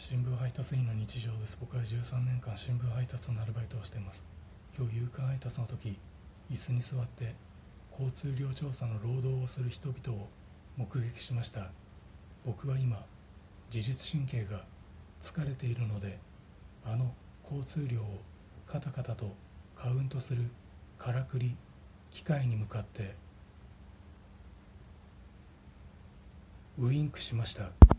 新聞配達員の日常です。僕は13年間新聞配達のアルバイトをしています。今日夕刊配達の時椅子に座って交通量調査の労働をする人々を目撃しました。僕は今自律神経が疲れているのであの交通量をカタカタとカウントするからくり機械に向かってウインクしました。